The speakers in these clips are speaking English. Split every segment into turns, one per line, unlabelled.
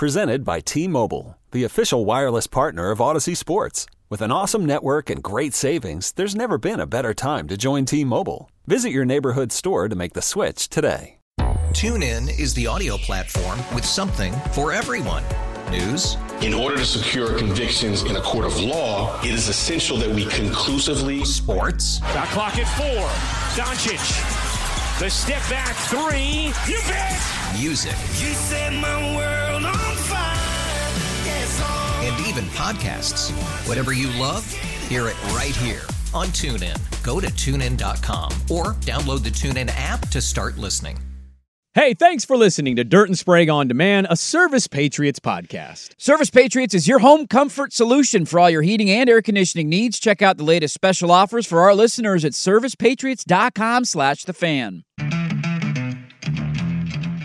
Presented by T Mobile, the official wireless partner of Audacy Sports. With an awesome network and great savings, there's never been a better time to join T Mobile. Visit your neighborhood store to make the switch today.
TuneIn is the audio platform with something for everyone. News.
In order to secure convictions in a court of law, it is essential that we conclusively.
Sports.
Shot clock at four. Doncic. The step back three. You bet.
Music.
You set my world on
even podcasts. Whatever you love, hear it right here on TuneIn. Go to tunein.com or download the TuneIn app to start listening.
Hey, thanks for listening to Dirt and Sprague on Demand, a Service Patriots podcast.
Service Patriots is your home comfort solution for all your heating and air conditioning needs. Check out the latest special offers for our listeners at servicepatriots.com slash the fan.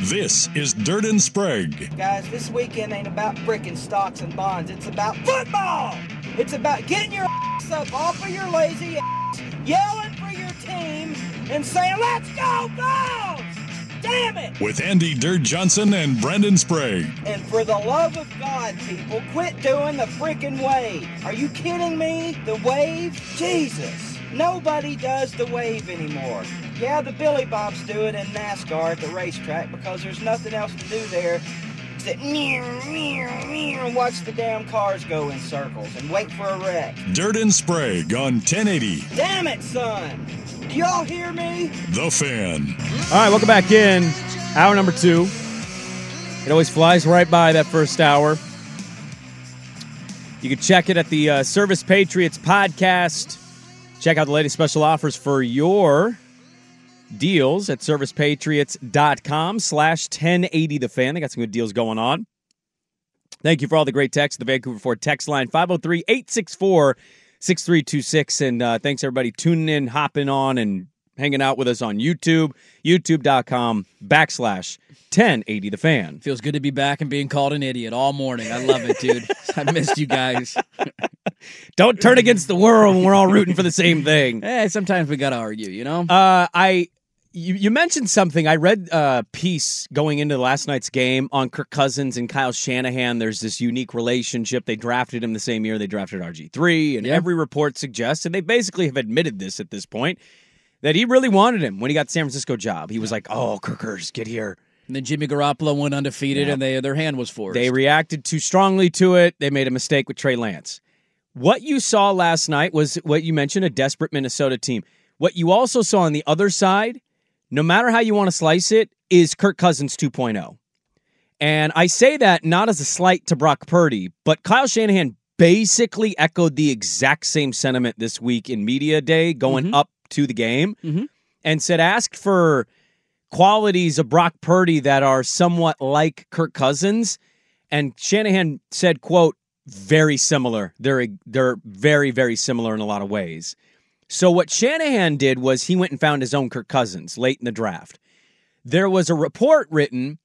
This is Dirt and Sprague.
Guys, this weekend ain't about frickin' stocks and bonds. It's about football. It's about getting your ass up off of your lazy ass, yelling for your team, and saying, let's go, go! Damn it!
With Andy Dirt Johnson and Brendan Sprague.
And for the love of God, people, quit doing the freaking wave. Are you kidding me? The wave? Jesus. Nobody does the wave anymore. Yeah, the Billy Bobs do it in NASCAR at the racetrack because there's nothing else to do there except meow, meow, meow, and watch the damn cars go in circles and wait for a wreck.
Dirt and Sprague on 1080.
Damn it, son! Do y'all hear me?
The Fan.
All right, welcome back in. Hour number two. It always flies right by that first hour. You can check it at the uh, Service Patriots podcast. Check out the latest special offers for your deals at servicepatriots.com slash 1080 the fan. They got some good deals going on. Thank you for all the great texts. The Vancouver Ford text line 503 864 6326. And uh, thanks everybody tuning in, hopping on, and hanging out with us on YouTube, youtube.com backslash 1080 the fan.
Feels good to be back and being called an idiot all morning. I love it, dude. I missed you guys.
Don't turn against the world when we're all rooting for the same thing.
Hey, sometimes we gotta argue, you know.
Uh, I you, you mentioned something. I read a piece going into last night's game on Kirk Cousins and Kyle Shanahan. There's this unique relationship. They drafted him the same year they drafted RG three, and
Yeah.
every report suggests, and they basically have admitted this at this point, that he really wanted him when he got the San Francisco job. He was like, "Oh, Kirkers, get here."
And then Jimmy Garoppolo went undefeated,
Yeah.
and they their hand was forced.
They reacted too strongly to it. They made a mistake with Trey Lance. What you saw last night was what you mentioned a desperate Minnesota team. What you also saw on the other side, no matter how you want to slice it, is Kirk Cousins 2.0. And I say that not as a slight to Brock Purdy, but Kyle Shanahan basically echoed the exact same sentiment this week in media day going mm-hmm. up to the game
Mhm.
and said asked for qualities of Brock Purdy that are somewhat like Kirk Cousins. And Shanahan said quote very similar. They're they're very very similar in a lot of ways. So what Shanahan did was he went and found his own Kirk Cousins late in the draft. There was a report written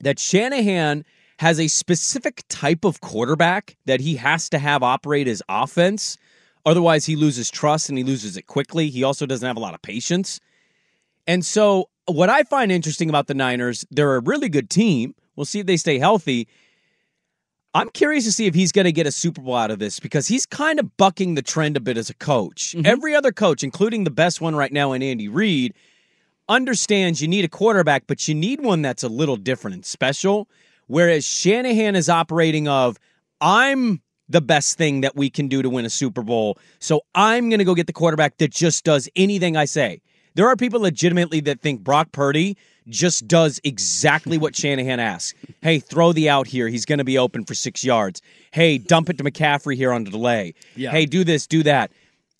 that Shanahan has a specific type of quarterback that he has to have operate his offense otherwise he loses trust and he loses it quickly he also doesn't have a lot of patience and so, what I find interesting about the Niners, they're a really good team. We'll see if they stay healthy. I'm curious to see if he's going to get a Super Bowl out of this because he's kind of bucking the trend a bit as a coach. Mm-hmm. Every other coach, including the best one right now in Andy Reid, understands you need a quarterback, but you need one that's a little different and special. Whereas Shanahan is operating of, I'm the best thing that we can do to win a Super Bowl. So I'm going to go get the quarterback that just does anything I say. There are people legitimately that think Brock Purdy just does exactly what Shanahan asks. Hey, throw the out here. He's going to be open for six yards. Hey, dump it to McCaffrey here on the delay.
Yeah.
Hey, do this, do that.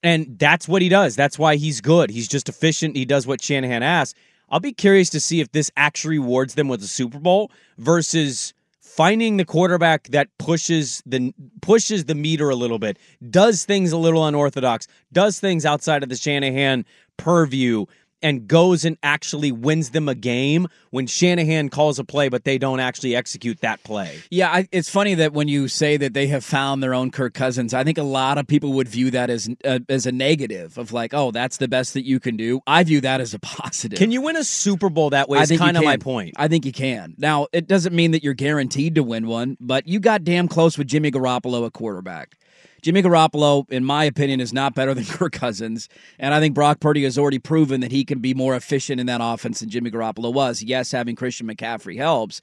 And that's what he does. That's why he's good. He's just efficient. He does what Shanahan asks. I'll be curious to see if this actually rewards them with a Super Bowl versus finding the quarterback that pushes the pushes the meter a little bit, does things a little unorthodox, does things outside of the Shanahan purview, and goes and actually wins them a game when Shanahan calls a play, but they don't actually execute that play.
Yeah, I, it's funny that when you say that they have found their own Kirk Cousins, I think a lot of people would view that as uh, as a negative of like, oh, that's the best that you can do. I view that as a positive.
Can you win a Super Bowl that way?
I
Is
think you
kind of my point.
I think you can. Now, it doesn't mean that you're guaranteed to win one, but you got damn close with Jimmy Garoppolo at quarterback. Jimmy Garoppolo, in my opinion, is not better than Kirk Cousins. And I think Brock Purdy has already proven that he can be more efficient in that offense than Jimmy Garoppolo was. Yes, having Christian McCaffrey helps.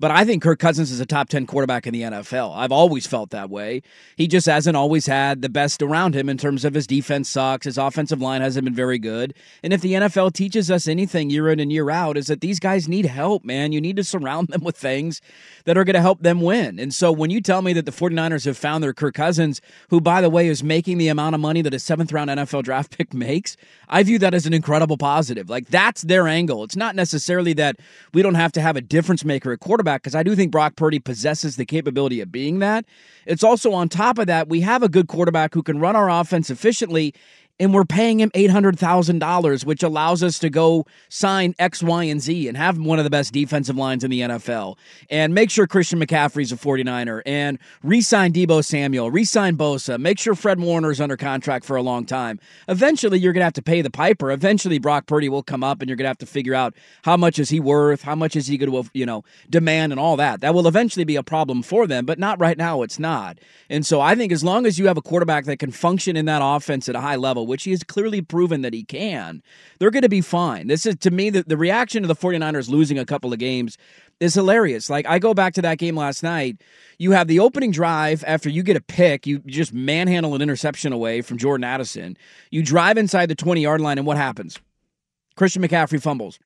But I think Kirk Cousins is a top 10 quarterback in the NFL. I've always felt that way. He just hasn't always had the best around him in terms of his defense sucks. His offensive line hasn't been very good. And if the NFL teaches us anything year in and year out, is that these guys need help, man. You need to surround them with things that are going to help them win. And so when you tell me that the 49ers have found their Kirk Cousins, who, by the way, is making the amount of money that a seventh round NFL draft pick makes, I view that as an incredible positive. Like, that's their angle. It's not necessarily that we don't have to have a difference maker at quarterback, because I do think Brock Purdy possesses the capability of being that. It's also on top of that, we have a good quarterback who can run our offense efficiently and we're paying him $800,000, which allows us to go sign X, Y, and Z and have one of the best defensive lines in the NFL and make sure Christian McCaffrey's a 49er and re sign Deebo Samuel, re sign Bosa, make sure Fred Warner's under contract for a long time. Eventually, you're going to have to pay the piper. Eventually, Brock Purdy will come up and you're going to have to figure out how much is he worth, how much is he going to, you know, demand and all that. That will eventually be a problem for them, but not right now. It's not. And so I think as long as you have a quarterback that can function in that offense at a high level, which he has clearly proven that he can, they're going to be fine. This is, to me, the, the reaction to the 49ers losing a couple of games is hilarious. Like, I go back to that game last night. You have the opening drive after you get a pick, you just manhandle an interception away from Jordan Addison. You drive inside the 20 yard line, and what happens? Christian McCaffrey fumbles.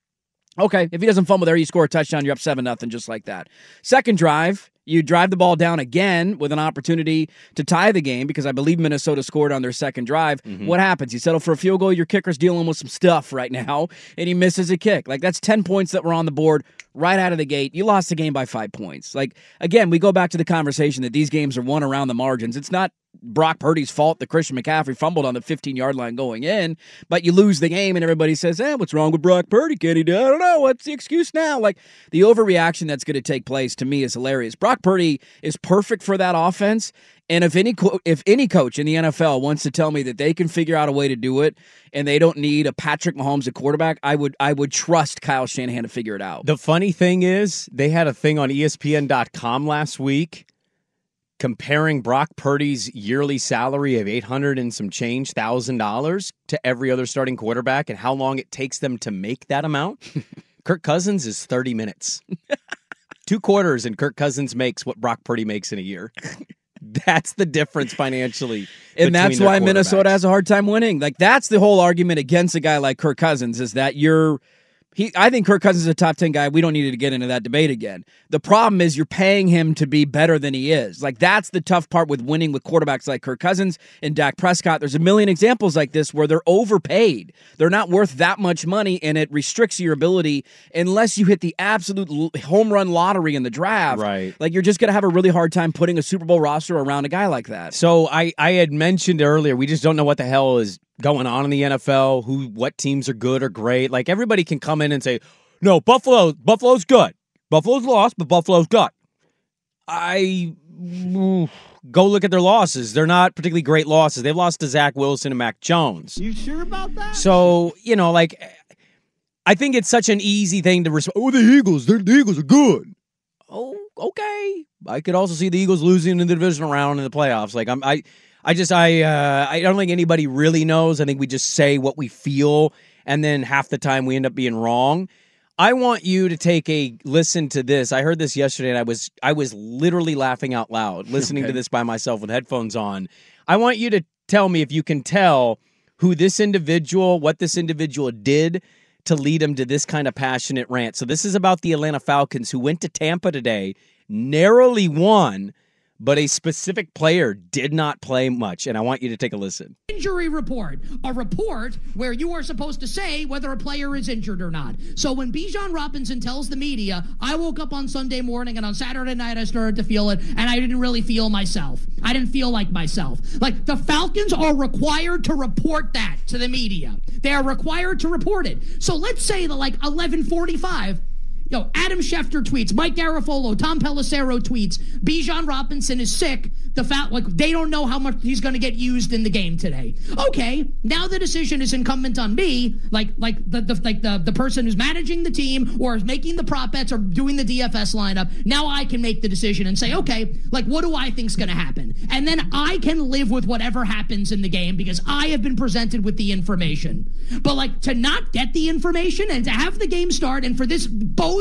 Okay, if he doesn't fumble there, you score a touchdown, you're up 7 nothing, just like that. Second drive, you drive the ball down again with an opportunity to tie the game because I believe Minnesota scored on their second drive. Mm-hmm. What happens? You settle for a field goal. Your kicker's dealing with some stuff right now, and he misses a kick. Like that's 10 points that were on the board right out of the gate. You lost the game by five points. Like, again, we go back to the conversation that these games are won around the margins. It's not Brock Purdy's fault that Christian McCaffrey fumbled on the 15 yard line going in, but you lose the game and everybody says, eh, what's wrong with Brock Purdy? Can he do? I don't know. What's the excuse now? Like the overreaction that's going to take place to me is hilarious. Brock Purdy is perfect for that offense. And if any co- if any coach in the NFL wants to tell me that they can figure out a way to do it and they don't need a Patrick Mahomes at quarterback, I would I would trust Kyle Shanahan to figure it out.
The funny thing is, they had a thing on ESPN.com last week comparing Brock Purdy's yearly salary of 800 and some change thousand dollars to every other starting quarterback and how long it takes them to make that amount. Kirk Cousins is 30 minutes. Two quarters and Kirk Cousins makes what Brock Purdy makes in a year. That's the difference financially.
and that's why Minnesota has a hard time winning. Like that's the whole argument against a guy like Kirk Cousins is that you're he I think Kirk Cousins is a top 10 guy. We don't need to get into that debate again. The problem is you're paying him to be better than he is. Like that's the tough part with winning with quarterbacks like Kirk Cousins and Dak Prescott. There's a million examples like this where they're overpaid. They're not worth that much money and it restricts your ability unless you hit the absolute home run lottery in the draft.
Right.
Like you're just going to have a really hard time putting a Super Bowl roster around a guy like that.
So I, I had mentioned earlier, we just don't know what the hell is going on in the NFL, who what teams are good or great. Like everybody can come in and say, No, Buffalo Buffalo's good. Buffalo's lost, but Buffalo's good. I go look at their losses. They're not particularly great losses. They've lost to Zach Wilson and Mac Jones.
You sure about that?
So, you know, like I think it's such an easy thing to respond. Oh, the Eagles, they're, the Eagles are good. Oh, okay. I could also see the Eagles losing in the divisional round in the playoffs. Like I'm, I, I just, I, uh, I don't think anybody really knows. I think we just say what we feel, and then half the time we end up being wrong. I want you to take a listen to this. I heard this yesterday, and I was, I was literally laughing out loud listening to this by myself with headphones on. I want you to tell me if you can tell who this individual, what this individual did to lead him to this kind of passionate rant. So this is about the Atlanta Falcons who went to Tampa today, narrowly won, but a specific player did not play much, and I want you to take a listen.
Injury report, a report where you are supposed to say whether a player is injured or not. So when Bijan Robinson tells the media, I woke up on Sunday morning and on Saturday night I started to feel it, and I didn't really feel myself. I didn't feel like myself. Like the Falcons are required to report that to the media. They are required to report it. So let's say that like 1145. Yo, Adam Schefter tweets, Mike Garafolo, Tom Pelissero tweets, Bijan Robinson is sick. The fact, like, they don't know how much he's going to get used in the game today. Okay, now the decision is incumbent on me, like, like the, the like the the person who's managing the team or is making the prop bets or doing the DFS lineup. Now I can make the decision and say, okay, like, what do I think's going to happen? And then I can live with whatever happens in the game because I have been presented with the information. But like to not get the information and to have the game start and for this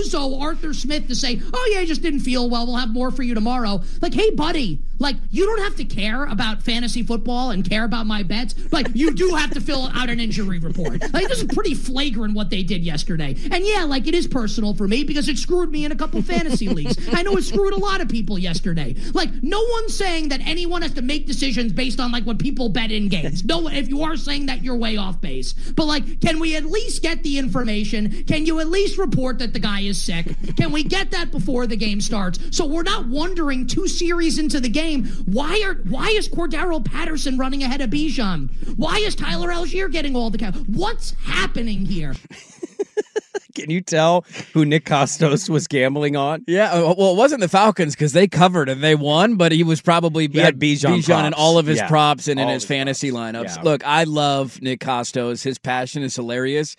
bozo Arthur Smith to say, "Oh yeah, I just didn't feel well. We'll have more for you tomorrow." Like, hey, buddy, like you don't have to care about fantasy football and care about my bets. but you do have to fill out an injury report. Like, this is pretty flagrant what they did yesterday. And yeah, like it is personal for me because it screwed me in a couple fantasy leagues. I know it screwed a lot of people yesterday. Like, no one's saying that anyone has to make decisions based on like what people bet in games. No, if you are saying that, you're way off base. But like, can we at least get the information? Can you at least report that the guy is sick? Can we get that before the game starts? So we're not wondering two series into the game, why are why is Cordarrelle Patterson running ahead of Bijan? Why is Tyler Allgeier getting all the count? What's happening here?
Can you tell who Nick Kostos was gambling on?
Yeah, uh, well, it wasn't the Falcons because they covered and they won, but he was probably
He had Bijan
in
props.
all of his
Yeah,
props and in
all
his
his
fantasy
props.
lineups.
Yeah.
Look, I love Nick Kostos. His passion is hilarious.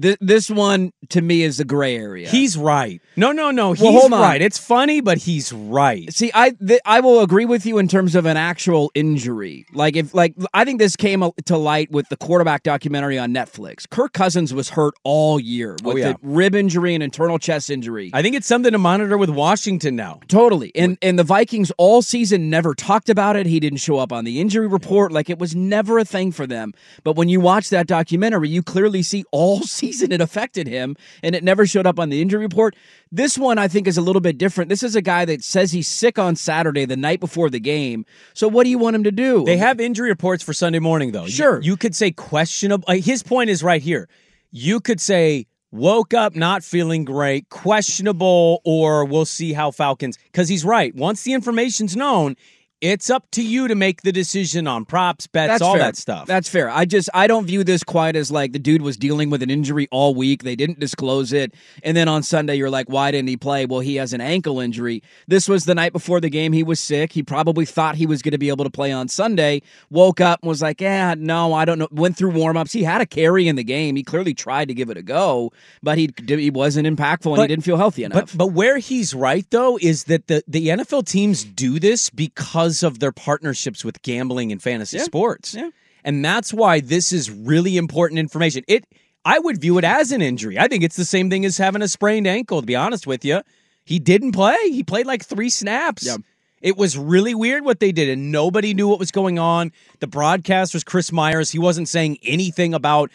Th- this one to me is the gray area.
He's right. No, no, no. He's
Well,
right. It's funny, but he's right.
See, I th- I will agree with you in terms of an actual injury. Like if like I think this came to light with the quarterback documentary on Netflix. Kirk Cousins was hurt all year oh, with
Oh, yeah.
the rib injury and internal chest injury.
I think it's something to monitor with Washington now.
Totally. And and the Vikings all season never talked about it. He didn't show up on the injury report. Like it was never a thing for them. But when you watch that documentary, you clearly see all season it affected him and it never showed up on the injury report. This one I think is a little bit different. This is a guy that says he's sick on Saturday the night before the game. So what do you want him to do?
They have injury reports for Sunday morning, though.
Sure.
You, could say questionable. His point is right here. You could say woke up not feeling great, questionable, or we'll see how Falcons. Because he's right. Once the information's known, it's up to you to make the decision on props, bets,
That's
all
fair.
that stuff.
That's fair. I just I don't view this quite as like the dude was dealing with an injury all week. They didn't disclose it, and then on Sunday you're like, why didn't he play? Well, he has an ankle injury. This was the night before the game. He was sick. He probably thought he was going to be able to play on Sunday. Woke up and was like, yeah, no, I don't know. Went through warmups. He had a carry in the game. He clearly tried to give it a go, but he he wasn't impactful and he didn't feel healthy enough.
But but where he's right though is that the the NFL teams do this because of their partnerships with gambling and fantasy
Yeah.
sports.
Yeah.
And that's why this is really important information. It I would view it as an injury. I think it's the same thing as having a sprained ankle to be honest with you. He didn't play. He played like 3 snaps.
Yeah.
It was really weird what they did, and nobody knew what was going on. The broadcast was Chris Myers. He wasn't saying anything about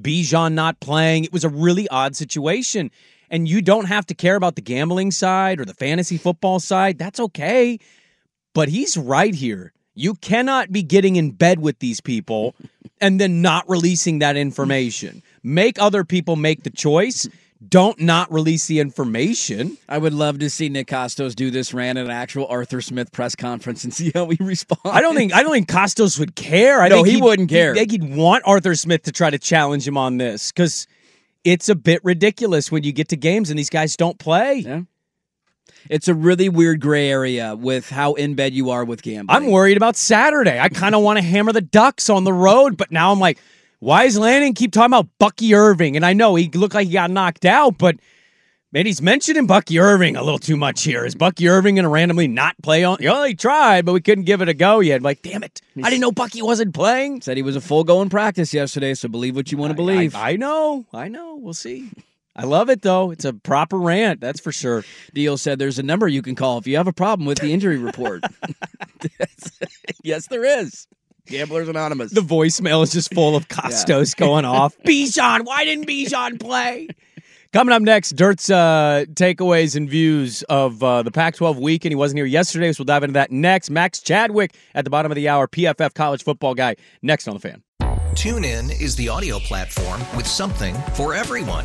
Bijan not playing. It was a really odd situation. And you don't have to care about the gambling side or the fantasy football side. That's okay. But he's right here. You cannot be getting in bed with these people and then not releasing that information. Make other people make the choice. Don't not release the information.
I would love to see Nick Kostos do this rant at an actual Arthur Smith press conference and see how he responds.
I don't think I don't think Kostos would care. I
No,
think
he wouldn't care.
I think he'd want Arthur Smith to try to challenge him on this because it's a bit ridiculous when you get to games and these guys don't play.
Yeah. It's a really weird gray area with how in bed you are with gambling.
I'm worried about Saturday. I kind of want to hammer the Ducks on the road, but now I'm like, why is Lanning keep talking about Bucky Irving? And I know he looked like he got knocked out, but man, he's mentioning Bucky Irving a little too much here. Is Bucky Irving going to randomly not play on? Oh, he tried, but we couldn't give it a go yet. Like, damn it. I didn't know Bucky wasn't playing.
Said he was a full go in practice yesterday, so believe what you want to believe.
I, I know. I know. We'll see. I love it, though. It's a proper rant, that's for sure.
Deal said there's a number you can call if you have a problem with the injury report. yes, there is. Gamblers Anonymous.
The voicemail is just full of Kostos going off. Bijan, why didn't Bijan play? Coming up next, Dirt's uh, takeaways and views of uh, the Pac 12 weekend. He wasn't here yesterday, so we'll dive into that next. Max Chadwick at the bottom of the hour, PFF college football guy, next on the fan.
TuneIn is the audio platform with something for everyone.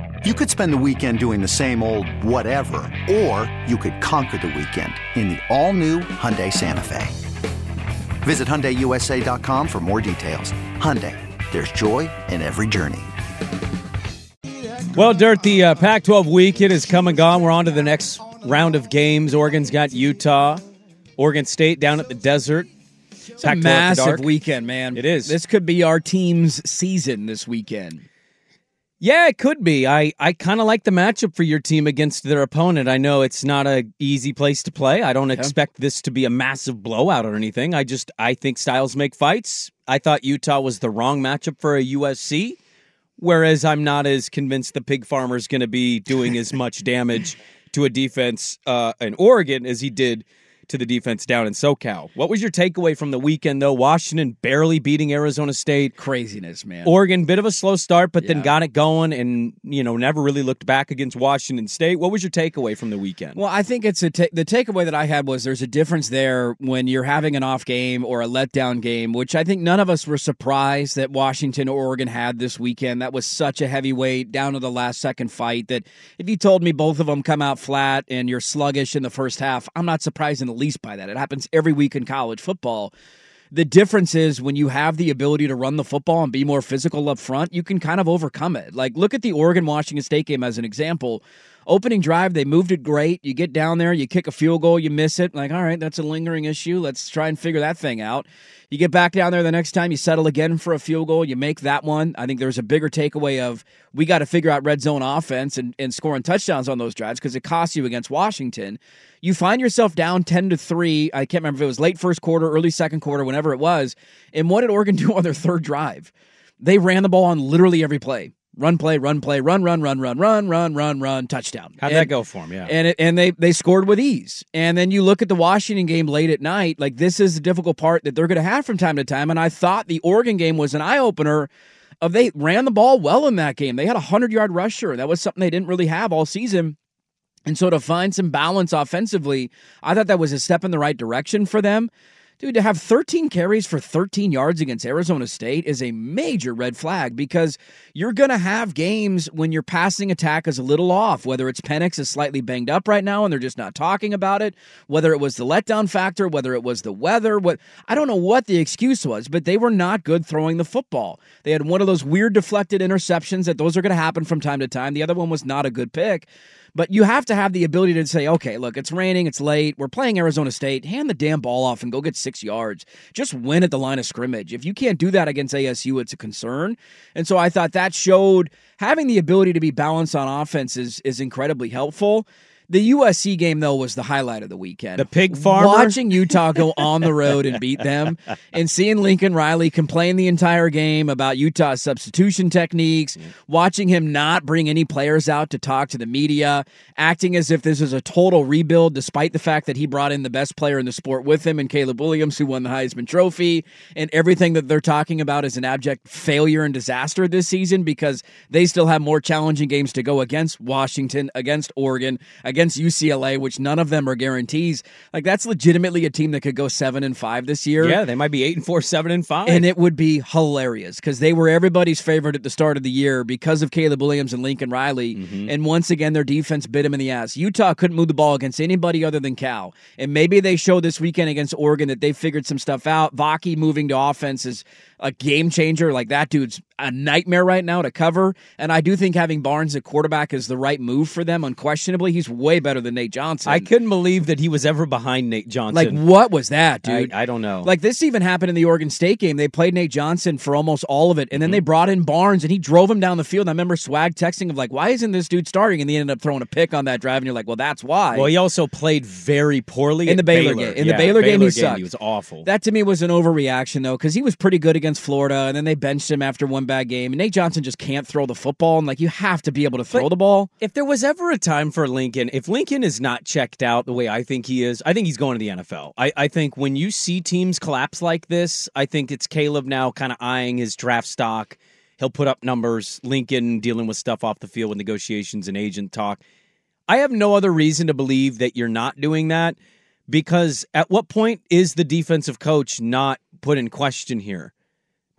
You could spend the weekend doing the same old whatever, or you could conquer the weekend in the all-new Hyundai Santa Fe. Visit HyundaiUSA.com for more details. Hyundai, there's joy in every journey.
Well, Dirt, the uh, Pac 12 weekend is come and gone. We're on to the next round of games. Oregon's got Utah, Oregon State down at the desert.
It's a massive weekend, man.
It is.
This could be our team's season this weekend.
Yeah, it could be. I, I kind of like the matchup for your team against their opponent. I know it's not a easy place to play. I don't expect this to be a massive blowout or anything. I just I think styles make fights. I thought Utah was the wrong matchup for a USC, whereas I'm not as convinced the pig farmer is going to be doing as much damage to a defense uh, in Oregon as he did to the defense down in SoCal. What was your takeaway from the weekend, though? Washington barely beating Arizona State.
Craziness, man.
Oregon, bit of a slow start, but then got it going and, you know, never really looked back against Washington State. What was your takeaway from the weekend?
Well, I think it's a ta- the takeaway that I had was there's a difference there when you're having an off game or a letdown game, which I think none of us were surprised that Washington or Oregon had this weekend. That was such a heavyweight down to the last second fight that if you told me both of them come out flat and you're sluggish in the first half, I'm not surprised in the least by that. It happens every week in college football. The difference is when you have the ability to run the football and be more physical up front, you can kind of overcome it. Like, look at the Oregon Washington State game as an example. Opening drive, they moved it great. You get down there, you kick a field goal, you miss it. Like, all right, that's a lingering issue. Let's try and figure that thing out. You get back down there the next time, you settle again for a field goal, you make that one. I think there's a bigger takeaway of we got to figure out red zone offense and, and scoring touchdowns on those drives because it costs you against Washington. You find yourself down 10 to 3. I can't remember if it was late first quarter, early second quarter, whenever it was. And what did Oregon do on their third drive? They ran the ball on literally every play. Run play, run play, run, run, run, run, run, run, run, run, touchdown.
How'd
And-
that go for him? Yeah.
and it, and they they scored with ease. And then you look at the Washington game late at night, like this is the difficult part that they're going to have from time to time. And I thought the Oregon game was an eye opener. Of they ran the ball well in that game. They had a hundred yard rusher. That was something they didn't really have all season. And so to find some balance offensively, I thought that was a step in the right direction for them. Dude, to have 13 carries for 13 yards against Arizona State is a major red flag because you're going to have games when your passing attack is a little off, whether it's Penix is slightly banged up right now and they're just not talking about it, whether it was the letdown factor, whether it was the weather, what I don't know what the excuse was, but they were not good throwing the football. They had one of those weird deflected interceptions that those are going to happen from time to time. The other one was not a good pick. But you have to have the ability to say, okay, look, it's raining, it's late, we're playing Arizona State, hand the damn ball off and go get six yards. Just win at the line of scrimmage. If you can't do that against ASU, it's a concern. And so I thought that showed having the ability to be balanced on offense is, is incredibly helpful. The USC game, though, was the highlight of the weekend.
The pig farmer?
Watching Utah go on the road and beat them and seeing Lincoln Riley complain the entire game about Utah's substitution techniques, watching him not bring any players out to talk to the media, acting as if this is a total rebuild, despite the fact that he brought in the best player in the sport with him and Caleb Williams, who won the Heisman Trophy, and everything that they're talking about is an abject failure and disaster this season because they still have more challenging games to go against Washington, against Oregon, against UCLA, which none of them are guarantees. Like that's legitimately a team that could go seven and five this year.
yeah, they might be eight and four, seven and five.
And it would be hilarious because they were everybody's favorite at the start of the year because of Caleb Williams and Lincoln Riley.
Mm-hmm.
And once again, their defense bit him in the ass. Utah couldn't move the ball against anybody other than Cal. And maybe they showed this weekend against Oregon that they figured some stuff out. Vaki moving to offense is a game changer. Like that dude's a nightmare right now to cover. And I do think having Barnes at quarterback is the right move for them. Unquestionably, he's way better than Nate Johnson.
I couldn't believe that he was ever behind Nate Johnson.
like, what was that, dude?
I don't know.
Like this even happened in the Oregon State game. They played Nate Johnson for almost all of it, and then mm-hmm. they brought in Barnes, and he drove him down the field. I remember Swag texting of like, "Why isn't this dude starting?" And he ended up throwing a pick on that drive, and you're like, "Well, that's why."
well, he also played very poorly
in the Baylor,
Baylor.
game. In
Yeah,
the Baylor, game, he sucked.
He was awful.
That to me was an overreaction though, because he was pretty good against Florida, and then they benched him after one bad game. And Nate Johnson just can't throw the football, and like you have to be able to throw
But-
the ball.
if there was ever a time for Lincoln, if Lincoln is not checked out the way I think he is, I think he's going to the NFL. I, I think when you see teams collapse like this, I think it's Caleb now kind of eyeing his draft stock. He'll put up numbers. Lincoln dealing with stuff off the field with negotiations and agent talk. I have no other reason to believe that you're not doing that because at what point is the defensive coach not put in question here?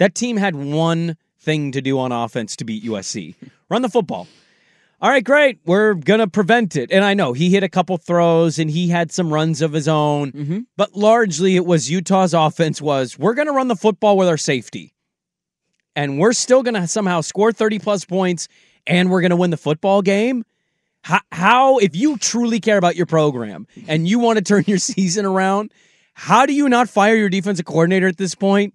That team had one thing to do on offense to beat USC run the football. All right, great. We're going to prevent it. And I know he hit a couple throws and he had some runs of his own, mm-hmm. but largely it was Utah's offense was we're going to run the football with our safety. And we're still going to somehow score 30 plus points and we're going to win the football game. How, how, if you truly care about your program and you want to turn your season around, how do you not fire your defensive coordinator at this point?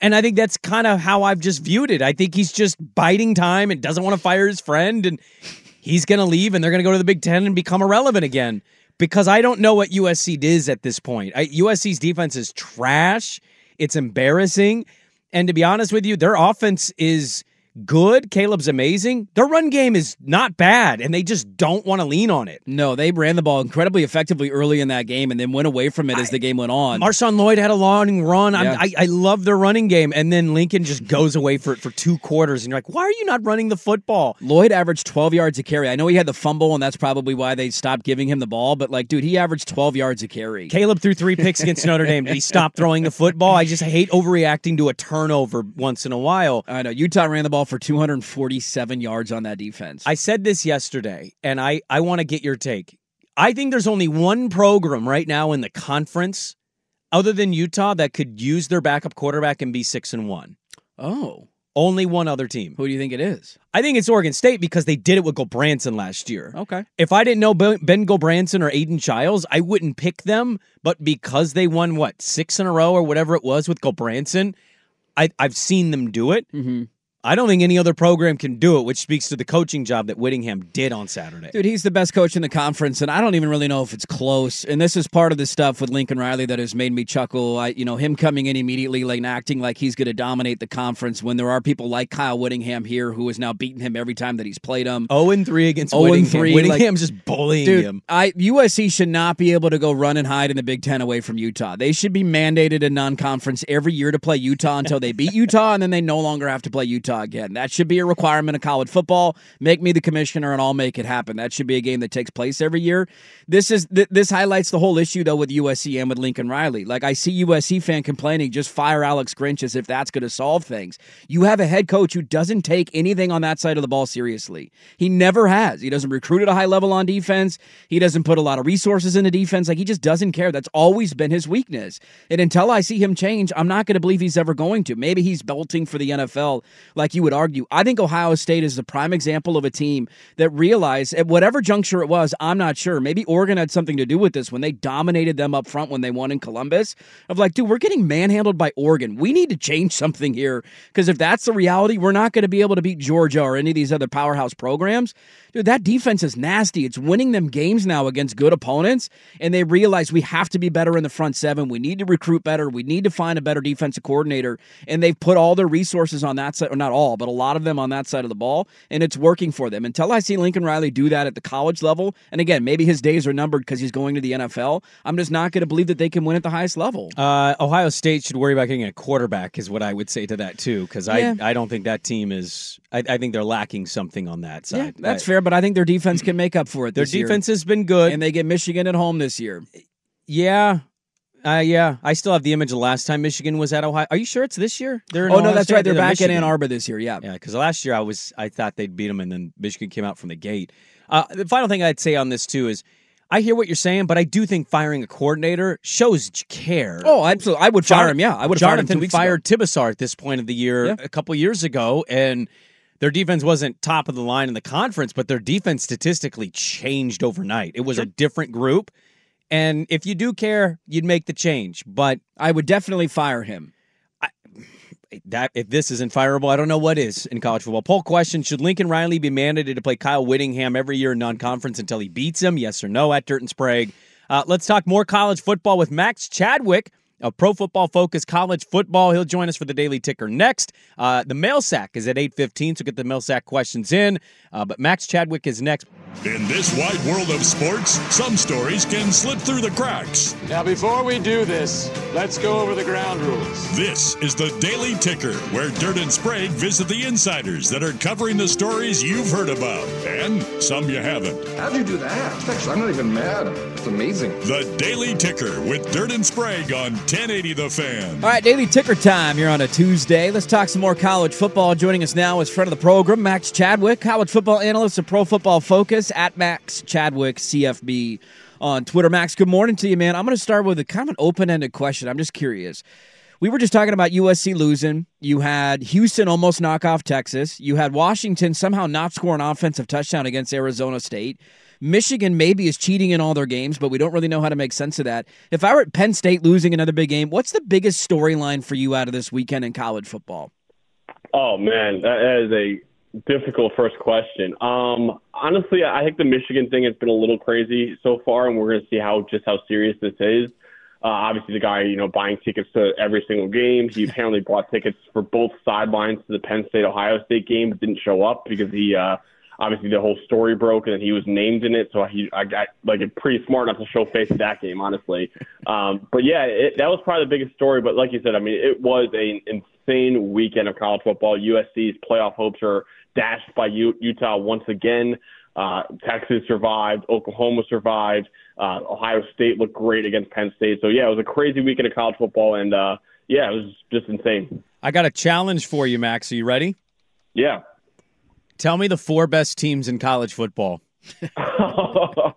And I think that's kind of how I've just viewed it. I think he's just biding time and doesn't want to fire his friend, and he's going to leave, and they're going to go to the Big Ten and become irrelevant again. Because I don't know what USC is at this point. I, USC's defense is trash. It's embarrassing. And to be honest with you, their offense is good. Caleb's amazing. Their run game is not bad, and they just don't want to lean on it.
No, they ran the ball incredibly effectively early in that game, and then went away from it as the game went on.
Marshawn Lloyd had a long run. I'm-
Yeah.
I, I love their running game, and then Lincoln just goes away for it for two quarters, and you're like, why are you not running the football?
Lloyd averaged 12 yards a carry. I know he had the fumble, and that's probably why they stopped giving him the ball. But like, dude, he averaged 12 yards a carry.
Caleb threw three picks against Notre Dame. Did he stop throwing the football? I just hate overreacting to a turnover once in a while.
I know Utah ran the ball for 247 yards on that defense.
I said this yesterday, and I, I want to get your take. I think there's only one program right now in the conference, other than Utah, that could use their backup quarterback and be six and one.
oh,
Only one other team.
who do you think it is?
I think it's Oregon State because they did it with Gulbranson last year.
Okay.
If I didn't know Ben Gulbranson or Aidan Chiles, I wouldn't pick them. But because they won what six in a row or whatever it was with Gulbranson, I, I've seen them do it.
Mm-hmm.
I don't think any other program can do it, which speaks to the coaching job that Whittingham did on Saturday.
Dude, he's the best coach in the conference, and I don't even really know if it's close. And this is part of the stuff with Lincoln Riley that has made me chuckle. I, you know, him coming in immediately, like and acting like he's going to dominate the conference when there are people like Kyle Whittingham here who has now beaten him every time that he's played him.
0 and 3 against
0 and
Whittingham.
3,
Whittingham's
like-
just bullying
Dude,
him.
I USC should not be able to go run and hide in the Big Ten away from Utah. They should be mandated in non-conference every year to play Utah until they beat Utah, and then they no longer have to play Utah again. That should be a requirement of college football. Make me the commissioner, and I'll make it happen. That should be a game that takes place every year. This is th- this highlights the whole issue though with USC and with Lincoln Riley. Like I see USC fan complaining, just fire Alex Grinch as if that's going to solve things. You have a head coach who doesn't take anything on that side of the ball seriously. He never has. He doesn't recruit at a high level on defense. He doesn't put a lot of resources into defense. Like he just doesn't care. That's always been his weakness. And until I see him change, I'm not going to believe he's ever going to. Maybe he's belting for the NFL, like you would argue. I think Ohio State is the prime example of a team that realized at whatever juncture it was, I'm not sure. Maybe Oregon had something to do with this when they dominated them up front when they won in Columbus. Of like, dude, we're getting manhandled by Oregon. We need to change something here because if that's the reality, we're not going to be able to beat Georgia or any of these other powerhouse programs. Dude, that defense is nasty. It's winning them games now against good opponents, and they realize we have to be better in the front seven. We need to recruit better. We need to find a better defensive coordinator, and they've put all their resources on that side, or not all, but a lot of them on that side of the ball, and it's working for them. Until I see Lincoln Riley do that at the college level, and again, maybe his days are numbered because he's going to the NFL, I'm just not going to believe that they can win at the highest level.
Uh, Ohio State should worry about getting a quarterback, is what I would say to that too, because
Yeah.
I I don't think that team is. I, I think they're lacking something on that
Yeah,
side.
that's
I-
fair, but I think their defense can make up for it.
Their
this year.
defense has been good,
and they get Michigan at home this year.
yeah, uh, yeah. I still have the image of last time Michigan was at Ohio. Are you sure it's this year? They're in
Oh no, that's
State?
right. They're
They're
back in Ann Arbor this year. Yeah.
Yeah, because last year I was I thought they'd beat them, and then Michigan came out from the gate. Uh, the final thing I'd say on this too is I hear what you're saying, but I do think firing a coordinator shows care.
Oh, absolutely. I would fire him. Yeah, I would have fired him
Jonathan
two weeks
fired
ago.
Tibasar at this point of the year
Yeah.
a couple years ago, and their defense wasn't top of the line in the conference, but their defense statistically changed overnight. It was a different group, and if you do care, you'd make the change. But
I would definitely fire him.
that if this isn't fireable, I don't know what is in college football. Poll question: Should Lincoln Riley be mandated to play Kyle Whittingham every year in non-conference until he beats him? Yes or no? At Dirt and Sprague. Uh, let's talk more college football with Max Chadwick a Pro Football Focus College Football. He'll join us for the Daily Ticker next. Uh, the mail sack is at eight fifteen, so get the mail sack questions in. Uh, but Max Chadwick is next.
In this wide world of sports, some stories can slip through the cracks.
Now, before we do this, let's go over the ground rules.
This is the Daily Ticker, where Dirt and Sprague visit the insiders that are covering the stories you've heard about and some you haven't.
How'd you do that? Actually, I'm not even mad. It's amazing.
The Daily Ticker with Dirt and Sprague on 1080 The Fan.
All right, daily ticker time here on a Tuesday. Let's talk some more college football. Joining us now is friend of the program, Max Chadwick, college football analyst of Pro Football Focus at Max Chadwick CFB on Twitter. Max, good morning to you, man. I'm going to start with a kind of an open ended question. I'm just curious. We were just talking about USC losing. You had Houston almost knock off Texas. You had Washington somehow not score an offensive touchdown against Arizona State. Michigan maybe is cheating in all their games, but we don't really know how to make sense of that. If I were at Penn State losing another big game, what's the biggest storyline for you out of this weekend in college football?
Oh man, that is a difficult first question. Um, honestly, I think the Michigan thing has been a little crazy so far, and we're going to see how just how serious this is. Uh, obviously, the guy, you know, buying tickets to every single game. He apparently bought tickets for both sidelines to the Penn State Ohio State game, but didn't show up because he, uh, obviously, the whole story broke and he was named in it. So he, I got like pretty smart not to show face at that game, honestly. Um, but yeah, it, that was probably the biggest story. But like you said, I mean, it was an insane weekend of college football. USC's playoff hopes are dashed by U- Utah once again. Uh, Texas survived. Oklahoma survived. Uh, Ohio State looked great against Penn State. So yeah, it was a crazy weekend of college football, and uh, yeah, it was just insane.
I got a challenge for you, Max. Are you ready?
Yeah.
Tell me the four best teams in college football.
uh,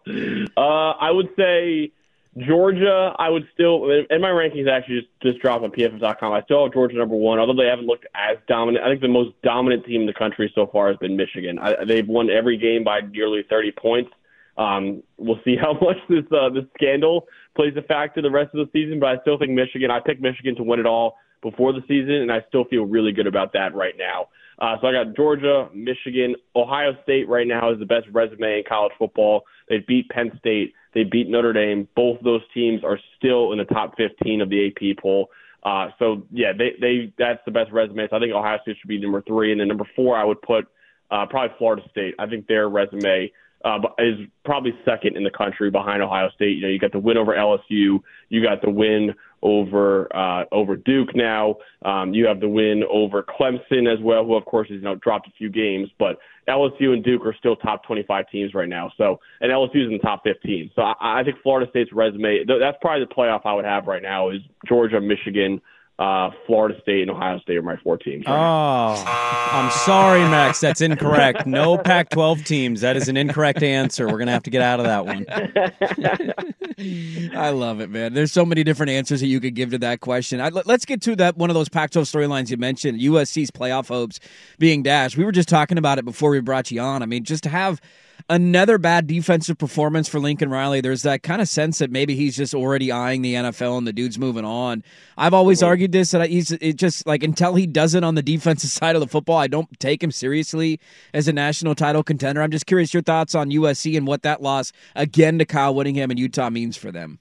I would say Georgia. I would still, and my rankings actually just, just dropped on PFF.com. I still have Georgia number one, although they haven't looked as dominant. I think the most dominant team in the country so far has been Michigan. I, they've won every game by nearly 30 points. Um, we'll see how much this uh, this scandal plays a factor the rest of the season, but I still think Michigan. I picked Michigan to win it all before the season, and I still feel really good about that right now. Uh, so I got Georgia, Michigan, Ohio State right now is the best resume in college football. They beat Penn State, they beat Notre Dame. Both of those teams are still in the top 15 of the AP poll. Uh, so yeah, they they that's the best resume. So I think Ohio State should be number three, and then number four I would put uh, probably Florida State. I think their resume uh, is probably second in the country behind Ohio State. You know, you got the win over LSU, you got the win over uh, over Duke. Now um, you have the win over Clemson as well, who of course has you know dropped a few games, but LSU and Duke are still top 25 teams right now. So and LSU is in the top 15. So I, I think Florida State's resume th- that's probably the playoff I would have right now is Georgia, Michigan. Uh, Florida State and Ohio State are my four teams. Right
oh, I'm sorry, Max. That's incorrect. No Pac 12 teams. That is an incorrect answer. We're going to have to get out of that one.
I love it, man. There's so many different answers that you could give to that question. I, let- let's get to that one of those Pac-12 storylines you mentioned, USC's playoff hopes being dashed. We were just talking about it before we brought you on. I mean, just to have another bad defensive performance for Lincoln Riley, there's that kind of sense that maybe he's just already eyeing the NFL and the dude's moving on. I've always argued this that he's it just like until he does it on the defensive side of the football, I don't take him seriously as a national title contender. I'm just curious your thoughts on USC and what that loss again to Kyle Whittingham and Utah means for them.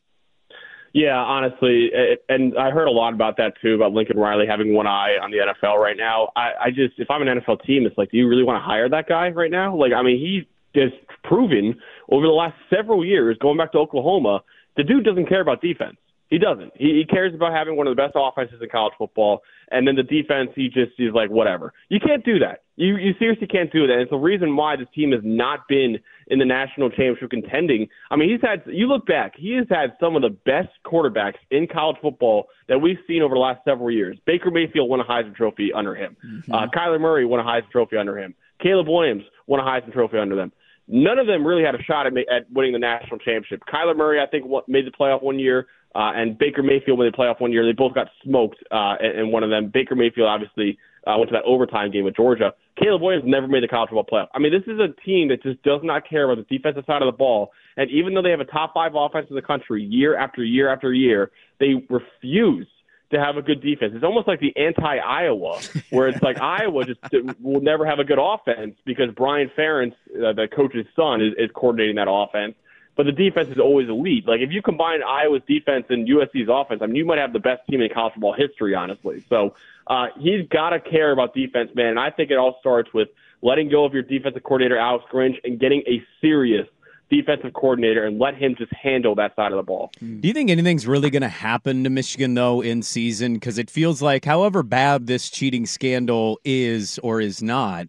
Yeah, honestly, it, and I heard a lot about that too, about Lincoln Riley having one eye on the NFL right now. I, I just, if I'm an NFL team, it's like, do you really want to hire that guy right now? Like, I mean, he has proven over the last several years, going back to Oklahoma, the dude doesn't care about defense. He doesn't. He, he cares about having one of the best offenses in college football, and then the defense, he just is like whatever. You can't do that. You you seriously can't do that. And it's the reason why this team has not been in the national championship contending. I mean, he's had. You look back, he has had some of the best quarterbacks in college football that we've seen over the last several years. Baker Mayfield won a Heisman Trophy under him. Uh, Kyler Murray won a Heisman Trophy under him. Caleb Williams won a Heisman Trophy under them. None of them really had a shot at, at winning the national championship. Kyler Murray, I think, made the playoff one year, uh, and Baker Mayfield made the playoff one year. They both got smoked uh, in one of them. Baker Mayfield obviously uh, went to that overtime game with Georgia. Caleb Williams never made the college football playoff. I mean, this is a team that just does not care about the defensive side of the ball. And even though they have a top five offense in the country year after year after year, they refuse to have a good defense. It's almost like the anti-Iowa, where it's like Iowa just will never have a good offense because Brian Ferentz, uh, the coach's son, is, is coordinating that offense. But the defense is always elite. Like if you combine Iowa's defense and USC's offense, I mean, you might have the best team in college football history, honestly. So uh, he's got to care about defense, man. And I think it all starts with letting go of your defensive coordinator Alex Grinch and getting a serious defensive coordinator and let him just handle that side of the ball.
Do you think anything's really going to happen to Michigan though in season? Because it feels like, however bad this cheating scandal is or is not,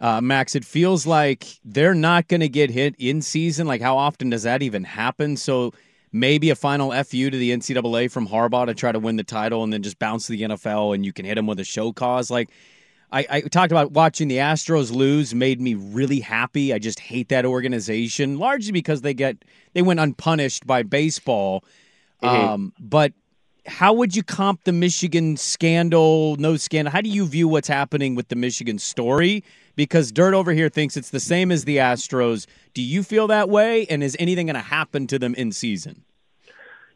uh, Max, it feels like they're not going to get hit in season. Like, how often does that even happen? So maybe a final fu to the NCAA from Harbaugh to try to win the title, and then just bounce to the NFL, and you can hit him with a show cause. Like, I, I talked about watching the Astros lose made me really happy. I just hate that organization, largely because they get they went unpunished by baseball. Um, but how would you comp the Michigan scandal, no scandal? How do you view what's happening with the Michigan story? Because Dirt over here thinks it's the same as the Astros. Do you feel that way? And is anything going to happen to them in season?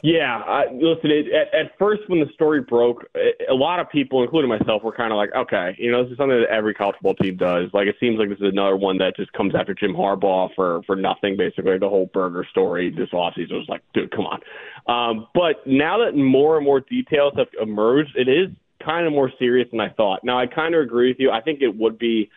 Yeah, I, listen. It, at, at first, when the story broke, a lot of people, including myself, were kind of like, "Okay, you know, this is something that every college football team does." Like, it seems like this is another one that just comes after Jim Harbaugh for for nothing. Basically, the whole burger story this offseason was like, "Dude, come on." Um, but now that more and more details have emerged, it is kind of more serious than I thought. Now, I kind of agree with you. I think it would be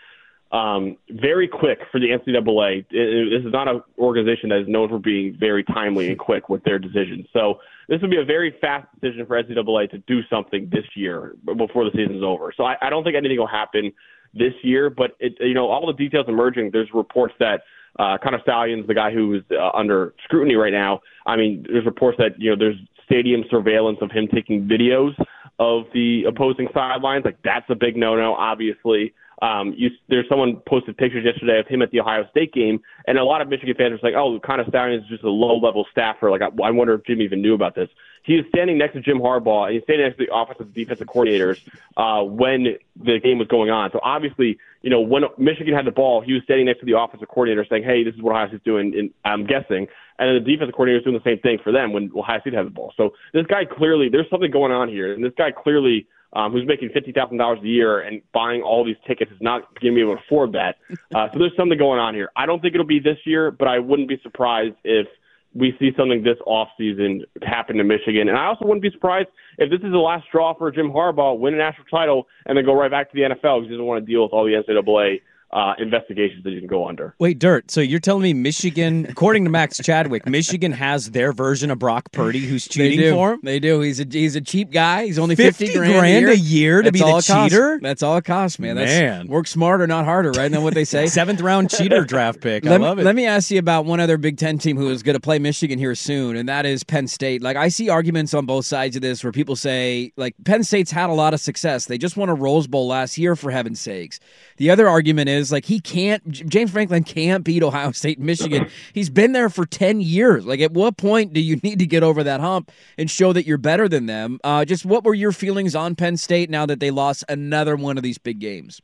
um, very quick for the NCAA. It, it, this is not an organization that is known for being very timely and quick with their decisions. So this would be a very fast decision for NCAA to do something this year before the season's over. So I, I don't think anything will happen this year, but it, you know all the details emerging. There's reports that uh, Connor Stalions, the guy who is uh, under scrutiny right now. I mean, there's reports that you know there's stadium surveillance of him taking videos of the opposing sidelines. Like that's a big no-no, obviously. Um, you, there's someone posted pictures yesterday of him at the Ohio State game, and a lot of Michigan fans were like, "Oh, Connor Stalions is just a low-level staffer." Like, I, I wonder if Jim even knew about this. He is standing next to Jim Harbaugh, and he's standing next to the offensive and defensive coordinators uh, when the game was going on. So obviously, you know, when Michigan had the ball, he was standing next to the office offensive coordinator, saying, "Hey, this is what Ohio State's doing." And I'm guessing, and then the defensive coordinator is doing the same thing for them when Ohio State had the ball. So this guy clearly, there's something going on here, and this guy clearly um, who's making fifty thousand dollars a year and buying all these tickets is not going to be able to afford that. Uh, so there's something going on here. I don't think it'll be this year, but I wouldn't be surprised if we see something this off season happen to Michigan. And I also wouldn't be surprised if this is the last straw for Jim Harbaugh, win a national title, and then go right back to the NFL because he doesn't want to deal with all the NCAA uh, investigations that you can go under.
Wait, Dirt. So you're telling me Michigan, according to Max Chadwick, Michigan has their version of Brock Purdy who's cheating
they do.
for him?
They do. He's a he's a cheap guy. He's only fifty,
50
grand,
grand
a year,
a year to
That's
be the
all it costs.
cheater?
That's all it costs, man. That's,
Man.
work smarter, not harder, right? Isn't what they say?
Seventh round cheater draft pick. I
Let,
love
me,
it.
let me ask you about one other Big Ten team who is going to play Michigan here soon, and that is Penn State. Like I see arguments on both sides of this where people say like Penn State's had a lot of success. They just won a Rose Bowl last year, for heaven's sakes. The other argument is like he can't. James Franklin can't beat Ohio State Michigan. He's been there for ten years. Like at what point do you need to get over that hump and show that you're better than them? Uh, just what were your feelings on Penn State now that they lost another one of these big games?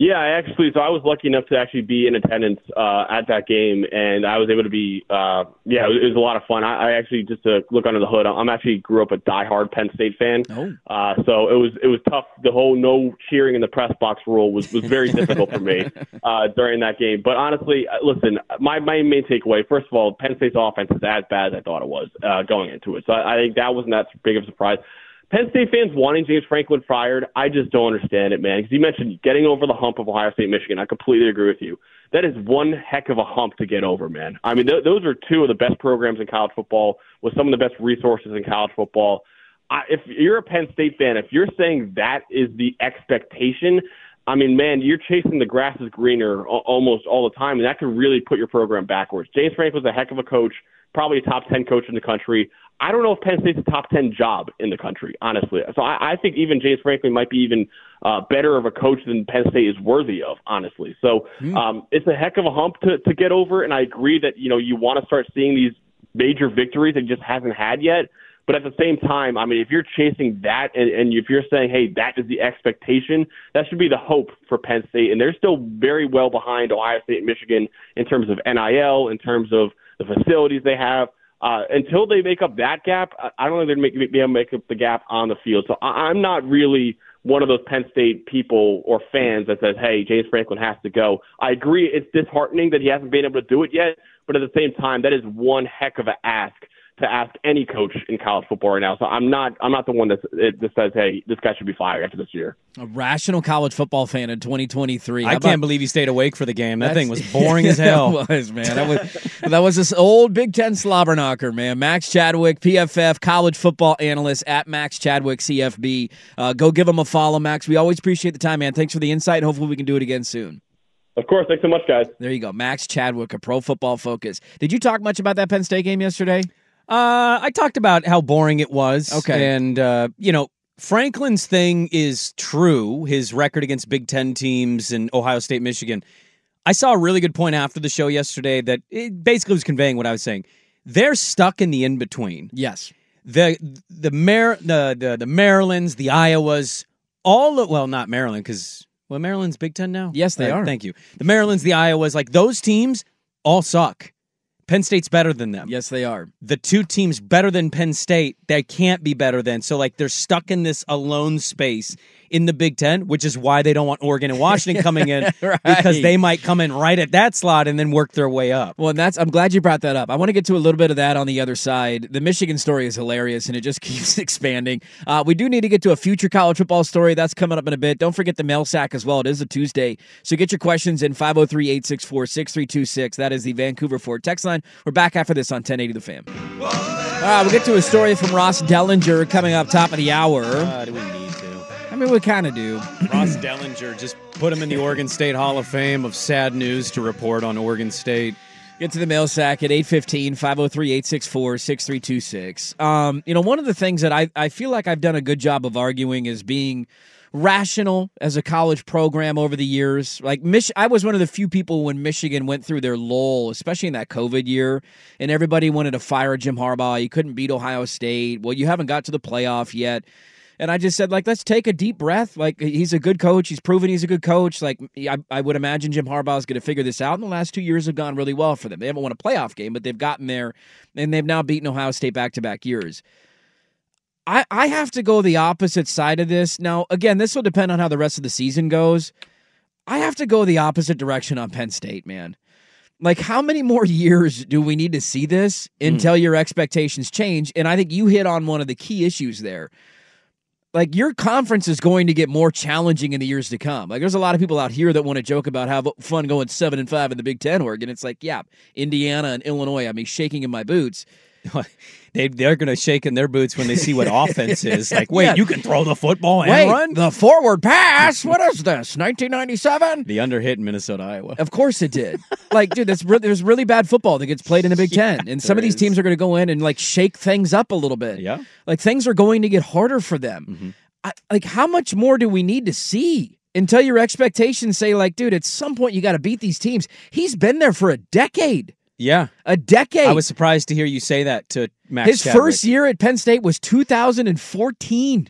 Yeah, I actually. So I was lucky enough to actually be in attendance uh, at that game, and I was able to be. Uh, yeah, it was, it was a lot of fun. I, I actually just to look under the hood. I'm actually grew up a diehard Penn State fan.
Oh.
Uh, so it was it was tough. The whole no cheering in the press box rule was was very difficult for me uh, during that game. But honestly, uh, listen, my my main takeaway. First of all, Penn State's offense is as bad as I thought it was uh, going into it. So I, I think that wasn't that big of a surprise. Penn State fans wanting James Franklin fired, I just don't understand it, man. Because you mentioned getting over the hump of Ohio State, Michigan. I completely agree with you. That is one heck of a hump to get over, man. I mean, th- those are two of the best programs in college football with some of the best resources in college football. I, if you're a Penn State fan, if you're saying that is the expectation, I mean, man, you're chasing the grass is greener almost all the time, and that could really put your program backwards. James Franklin was a heck of a coach, probably a top 10 coach in the country. I don't know if Penn State's a top 10 job in the country, honestly. So I, I think even James Franklin might be even uh, better of a coach than Penn State is worthy of, honestly. So um, it's a heck of a hump to, to get over, and I agree that you know you want to start seeing these major victories that just hasn't had yet. But at the same time, I mean, if you're chasing that and, and if you're saying, hey, that is the expectation, that should be the hope for Penn State. And they're still very well behind Ohio State and Michigan in terms of NIL, in terms of the facilities they have. Uh, until they make up that gap, I- don't think they're going to be able to make up the gap on the field. So I- I'm not really one of those Penn State people or fans that says, hey, James Franklin has to go. I agree it's disheartening that he hasn't been able to do it yet, but at the same time, that is one heck of an ask to ask any coach in college football right now. So I'm not I'm not the one that that says, hey, this guy should be fired after this year.
A rational college football fan in 2023.
I
How
can't believe he stayed awake for the game. That thing was boring as hell.
it was, man. That was, that was this old Big Ten slobber knocker, man. Max Chadwick, PFF, college football analyst at Max Chadwick CFB. Uh, go give him a follow, Max. We always appreciate the time, man. Thanks for the insight. Hopefully, we can do it again soon.
Of course. Thanks so much, guys.
There you go. Max Chadwick, a pro football focus. Did you talk much about that Penn State game yesterday?
Uh, I talked about how boring it was.
Okay.
And, uh, you know, Franklin's thing is true, his record against Big Ten teams in Ohio State, Michigan. I saw a really good point after the show yesterday that it basically was conveying what I was saying. They're stuck in the in between.
Yes.
The the Mar- the, the the Marylands, the Iowas, all of, well, not Maryland because well, Maryland's Big Ten now.
Yes, they
Uh,
are.
Thank you. The Marylands, the Iowas, like those teams, all suck. Penn State's better than them.
Yes, they are.
The two teams better than Penn State, they can't be better than. So like they're stuck in this alone space in the Big Ten, which is why they don't want Oregon and Washington coming in
Right.
because they might come in right at that slot and then work their way up.
Well, and that's I'm glad you brought that up. I want to get to a little bit of that on the other side. The Michigan story is hilarious and it just keeps expanding. Uh, we do need to get to a future college football story that's coming up in a bit. Don't forget the mail sack as well. It is a Tuesday. So get your questions in 503-864-6326. That is the Vancouver Ford text line. We're back after this on 1080 The Fan. All right, we'll get to a story from Ross Dellenger coming up top of the hour.
Uh,
mean, we kind of do.
Ross Dellenger, just put him in the Oregon State Hall of Fame of sad news to report on Oregon State.
Get to the mail sack at 815 503 864 6326. Um, You know, one of the things that I, I feel like I've done a good job of arguing is being rational as a college program over the years. Like, Mich- I was one of the few people when Michigan went through their lull, especially in that COVID year, and everybody wanted to fire Jim Harbaugh. You couldn't beat Ohio State. Well, you haven't got to the playoff yet. And I just said, like, let's take a deep breath. Like, he's a good coach. He's proven he's a good coach. Like, I, I would imagine Jim Harbaugh is going to figure this out. And the last two years have gone really well for them. They haven't won a playoff game, but they've gotten there, and they've now beaten Ohio State back to back years. I, I have to go the opposite side of this. Now, again, this will depend on how the rest of the season goes. I have to go the opposite direction on Penn State, man. Like, how many more years do we need to see this hmm. until your expectations change? And I think you hit on one of the key issues there like your conference is going to get more challenging in the years to come. Like there's a lot of people out here that want to joke about how fun going seven and five in the Big Ten Oregon. It's like, yeah, Indiana and Illinois. I mean, shaking in my boots.
They they're going to shake in their boots when they see what offense is. Like, wait,
Yeah.
you can throw the football and
Wait,
run.
the forward pass. What is this? 1997.
The under hit in Minnesota, Iowa.
Of course it did. like, dude, that's re- there's really bad football that gets played in the Big Ten, and some of these
is.
teams are going to go in and like shake things up a little bit.
Yeah.
like things are going to get harder for them. Mm-hmm. I, like, how much more do we need to see until your expectations say, like, dude, at some point you got to beat these teams? He's been there for a decade.
Yeah,
a decade.
I was surprised to hear you say that to Max.
His
Chadwick.
first year at Penn State was 2014.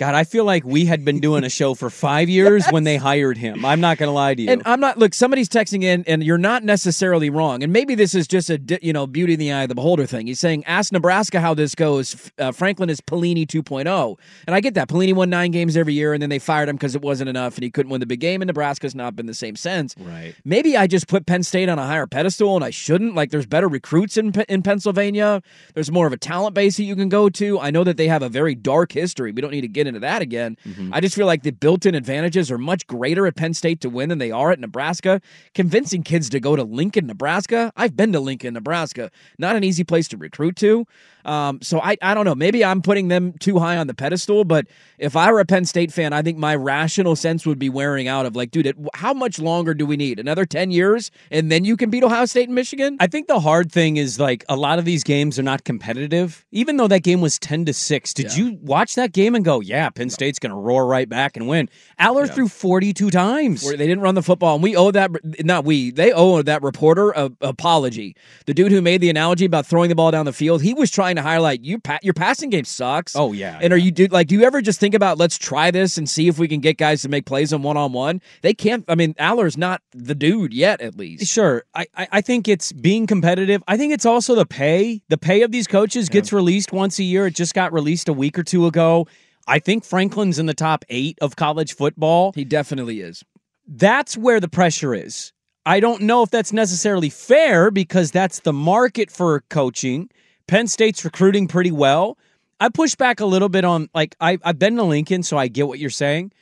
God, I feel like we had been doing a show for five years when they hired him. I'm not going to lie to you.
And I'm not look. Somebody's texting in, and you're not necessarily wrong. And maybe this is just a you know beauty in the eye of the beholder thing. He's saying, "Ask Nebraska how this goes." Uh, Franklin is Pelini 2.0, and I get that. Pelini won nine games every year, and then they fired him because it wasn't enough, and he couldn't win the big game. And Nebraska's not been the same since.
Right.
Maybe I just put Penn State on a higher pedestal, and I shouldn't. Like, there's better recruits in in Pennsylvania. There's more of a talent base that you can go to. I know that they have a very dark history. We don't need to get into that again.
Mm-hmm.
I just feel like the built-in advantages are much greater at Penn State to win than they are at Nebraska. Convincing kids to go to Lincoln, Nebraska. I've been to Lincoln, Nebraska. Not an easy place to recruit to. Um, so I, I don't know. Maybe I'm putting them too high on the pedestal, but if I were a Penn State fan, I think my rational sense would be wearing out of like, dude, it, how much longer do we need? Another 10 years and then you can beat Ohio State and Michigan?
I think the hard thing is like a lot of these games are not competitive. Even though that game was 10 to 6, did you watch that game and go, yeah, Penn State's going to roar right back and win? Allar threw 42 times.
Where they didn't run the football, and we owe that not we they owe that reporter a apology. The dude who made the analogy about throwing the ball down the field, he was trying to highlight you. Pa- your passing game sucks.
Oh yeah,
and are you do like do you ever just think about let's try this and see if we can get guys to make plays on one on one? They can't. I mean, Allar's not the dude yet, at least.
Sure. I, I, I think it's being competitive. I think it's also the pay. The pay of these coaches gets released once a year. It just got released a week or two ago. I think Franklin's in the top eight of college football.
He definitely is.
That's where the pressure is. I don't know if that's necessarily fair because that's the market for coaching. Penn State's recruiting pretty well. I push back a little bit on like I, I've been to Lincoln, so I get what you're saying.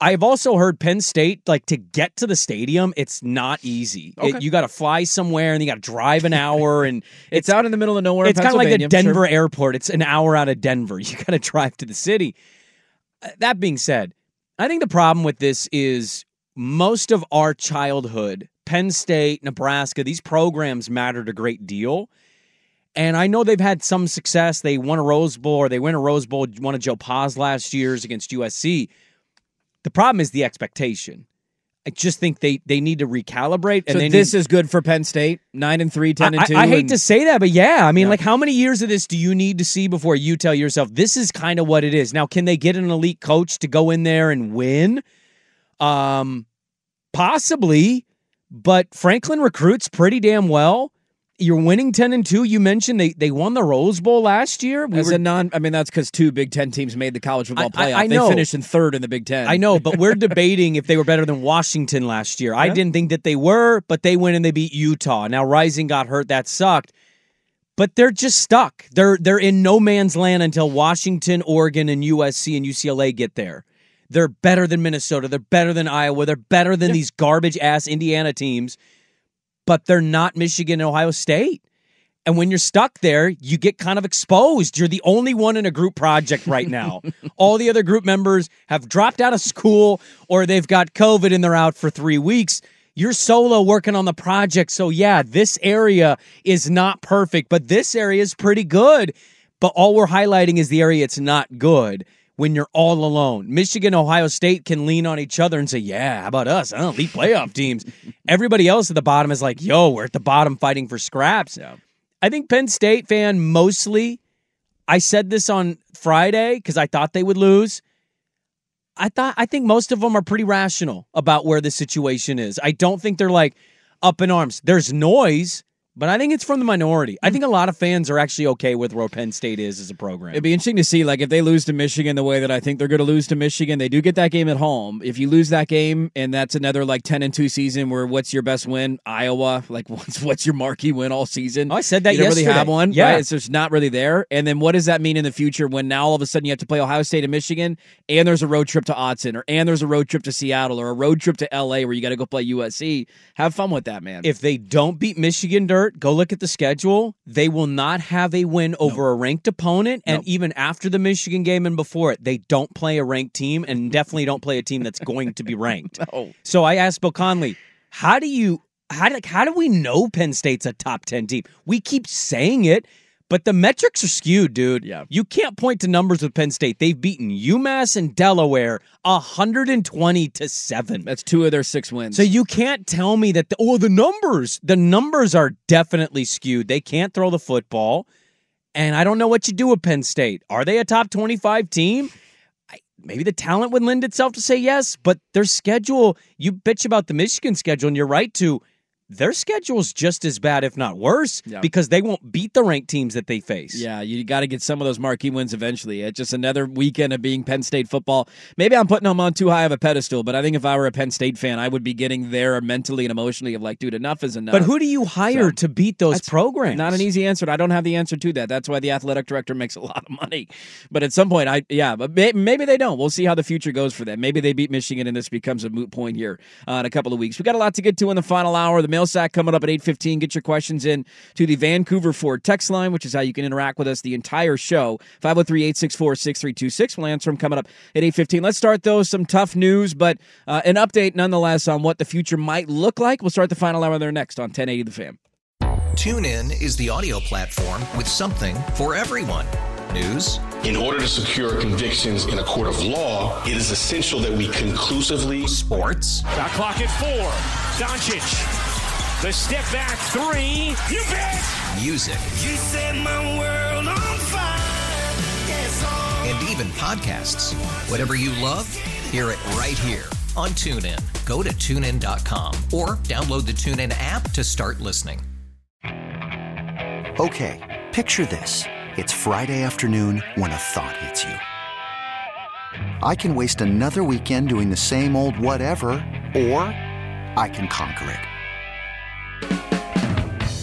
I've also heard Penn State like to get to the stadium. It's not easy. It- you got to fly somewhere and you got to drive an hour, and
It's out in the middle of nowhere.
It's kind of like the Denver
sure.
airport. It's an hour out of Denver. You got to drive to the city. Uh, That being said, I think the problem with this is most of our childhood, Penn State, Nebraska, these programs mattered a great deal. And I know they've had some success. They won a Rose Bowl or they win a Rose Bowl, one of Joe Pa's last year's against USC. The problem is the expectation. I just think they they need to recalibrate. And
So this
need,
is good for Penn State, nine and three, 10 and
I,
two.
I hate
and-
to say that, but yeah, I mean,
Yeah.
like, how many years of this do you need to see before you tell yourself this is kind of what it is? Now, can they get an elite coach to go in there and win? Um, possibly, but Franklin recruits pretty damn well. You're winning ten and two. You mentioned they they won the Rose Bowl last year. We
As
were-
a non, I mean that's because two Big Ten teams made the college football
I-
playoff.
I know.
They finished in third in the Big Ten.
I know, but we're debating if they were better than Washington last year. I didn't think that they were, but they went and they beat Utah. Now Rising got hurt, that sucked. But they're just stuck. They're they're in no man's land until Washington, Oregon, and USC and UCLA get there. They're better than Minnesota. They're better than Iowa. They're better than these garbage ass Indiana teams, but they're not Michigan and Ohio State. And when you're stuck there, you get kind of exposed. You're the only one in a group project right now. All the other group members have dropped out of school or they've got COVID and they're out for three weeks. You're solo working on the project. So, yeah, this area is not perfect, but this area is pretty good. But all we're highlighting is the area it's not good when you're all alone. Michigan, Ohio State can lean on each other and say, yeah, how about us? Huh? Elite playoff teams. Everybody else at the bottom is like, yo, we're at the bottom fighting for scraps. I think Penn State fan mostly. I said this on Friday because I thought they would lose. I thought I think most of them are pretty rational about where the situation is. I don't think they're like up in arms. There's noise, but I think it's from the minority. I hmm. think a lot of fans are actually okay with where Penn State is as a program.
It'd be interesting to see, like, if they lose to Michigan the way that I think they're going to lose to Michigan. They do get that game at home. If you lose that game, and that's another like ten and two season, where what's your best win? Iowa. Like, what's what's your marquee win all season?
Oh, I said that
you don't really have one.
Yeah.
right? it's just not really there. And then what does that mean in the future when now all of a sudden you have to play Ohio State and Michigan, and there's a road trip to Autzen, or and there's a road trip to Seattle, or a road trip to L.A. where you got to go play USC. Have fun with that, man.
If they don't beat Michigan Dirt, go look at the schedule. They will not have a win over a ranked opponent. And even after the Michigan game and before it, they don't play a ranked team and definitely don't play a team that's going to be ranked.
No.
So I asked Bill Connelly, how do you how do, how do we know Penn State's a top 10 team? We keep saying it, but the metrics are skewed, dude.
Yeah.
You can't point to numbers with Penn State. They've beaten UMass and Delaware 120 to 7.
That's two of their six wins.
So you can't tell me that the, oh the numbers the numbers are definitely skewed. They can't throw the football, and I don't know what you do with Penn State. Are they a top twenty five team? Maybe the talent would lend itself to say yes, but their schedule. You bitch about the Michigan schedule, and you're right to. Their schedule's just as bad, if not worse,
Yeah.
because they won't beat the ranked teams that they face.
Yeah, you got to get some of those marquee wins eventually. It's just another weekend of being Penn State football. Maybe I'm putting them on too high of a pedestal, but I think if I were a Penn State fan, I would be getting there mentally and emotionally of like, dude, enough is enough.
But who do you hire to beat those programs?
Not an easy answer. I don't have the answer to that. That's why the athletic director makes a lot of money. But at some point, I yeah, but maybe they don't. We'll see how the future goes for them. Maybe they beat Michigan, and this becomes a moot point here uh, in a couple of weeks. We got a lot to get to in the final hour. The mail sack coming up at eight fifteen. Get your questions in to the Vancouver Ford text line, which is how you can interact with us the entire show. 503-864-6326. We'll answer them coming up at eight fifteen. Let's start though some tough news, but uh, an update nonetheless on what the future might look like. We'll start the final hour there next on ten eighty the Fan.
TuneIn is the audio platform with something for everyone. News.
In order to secure convictions in a court of law, it is essential that we conclusively.
Sports.
Got clock at four. Doncic. The step back three. You bet.
Music.
You set my world on fire. Yes.
And even podcasts. Whatever you love, hear it right here on TuneIn. Go to tunein.com or download the TuneIn app to start listening.
Okay, picture this. It's Friday afternoon when a thought hits you. I can waste another weekend doing the same old whatever, or I can conquer it.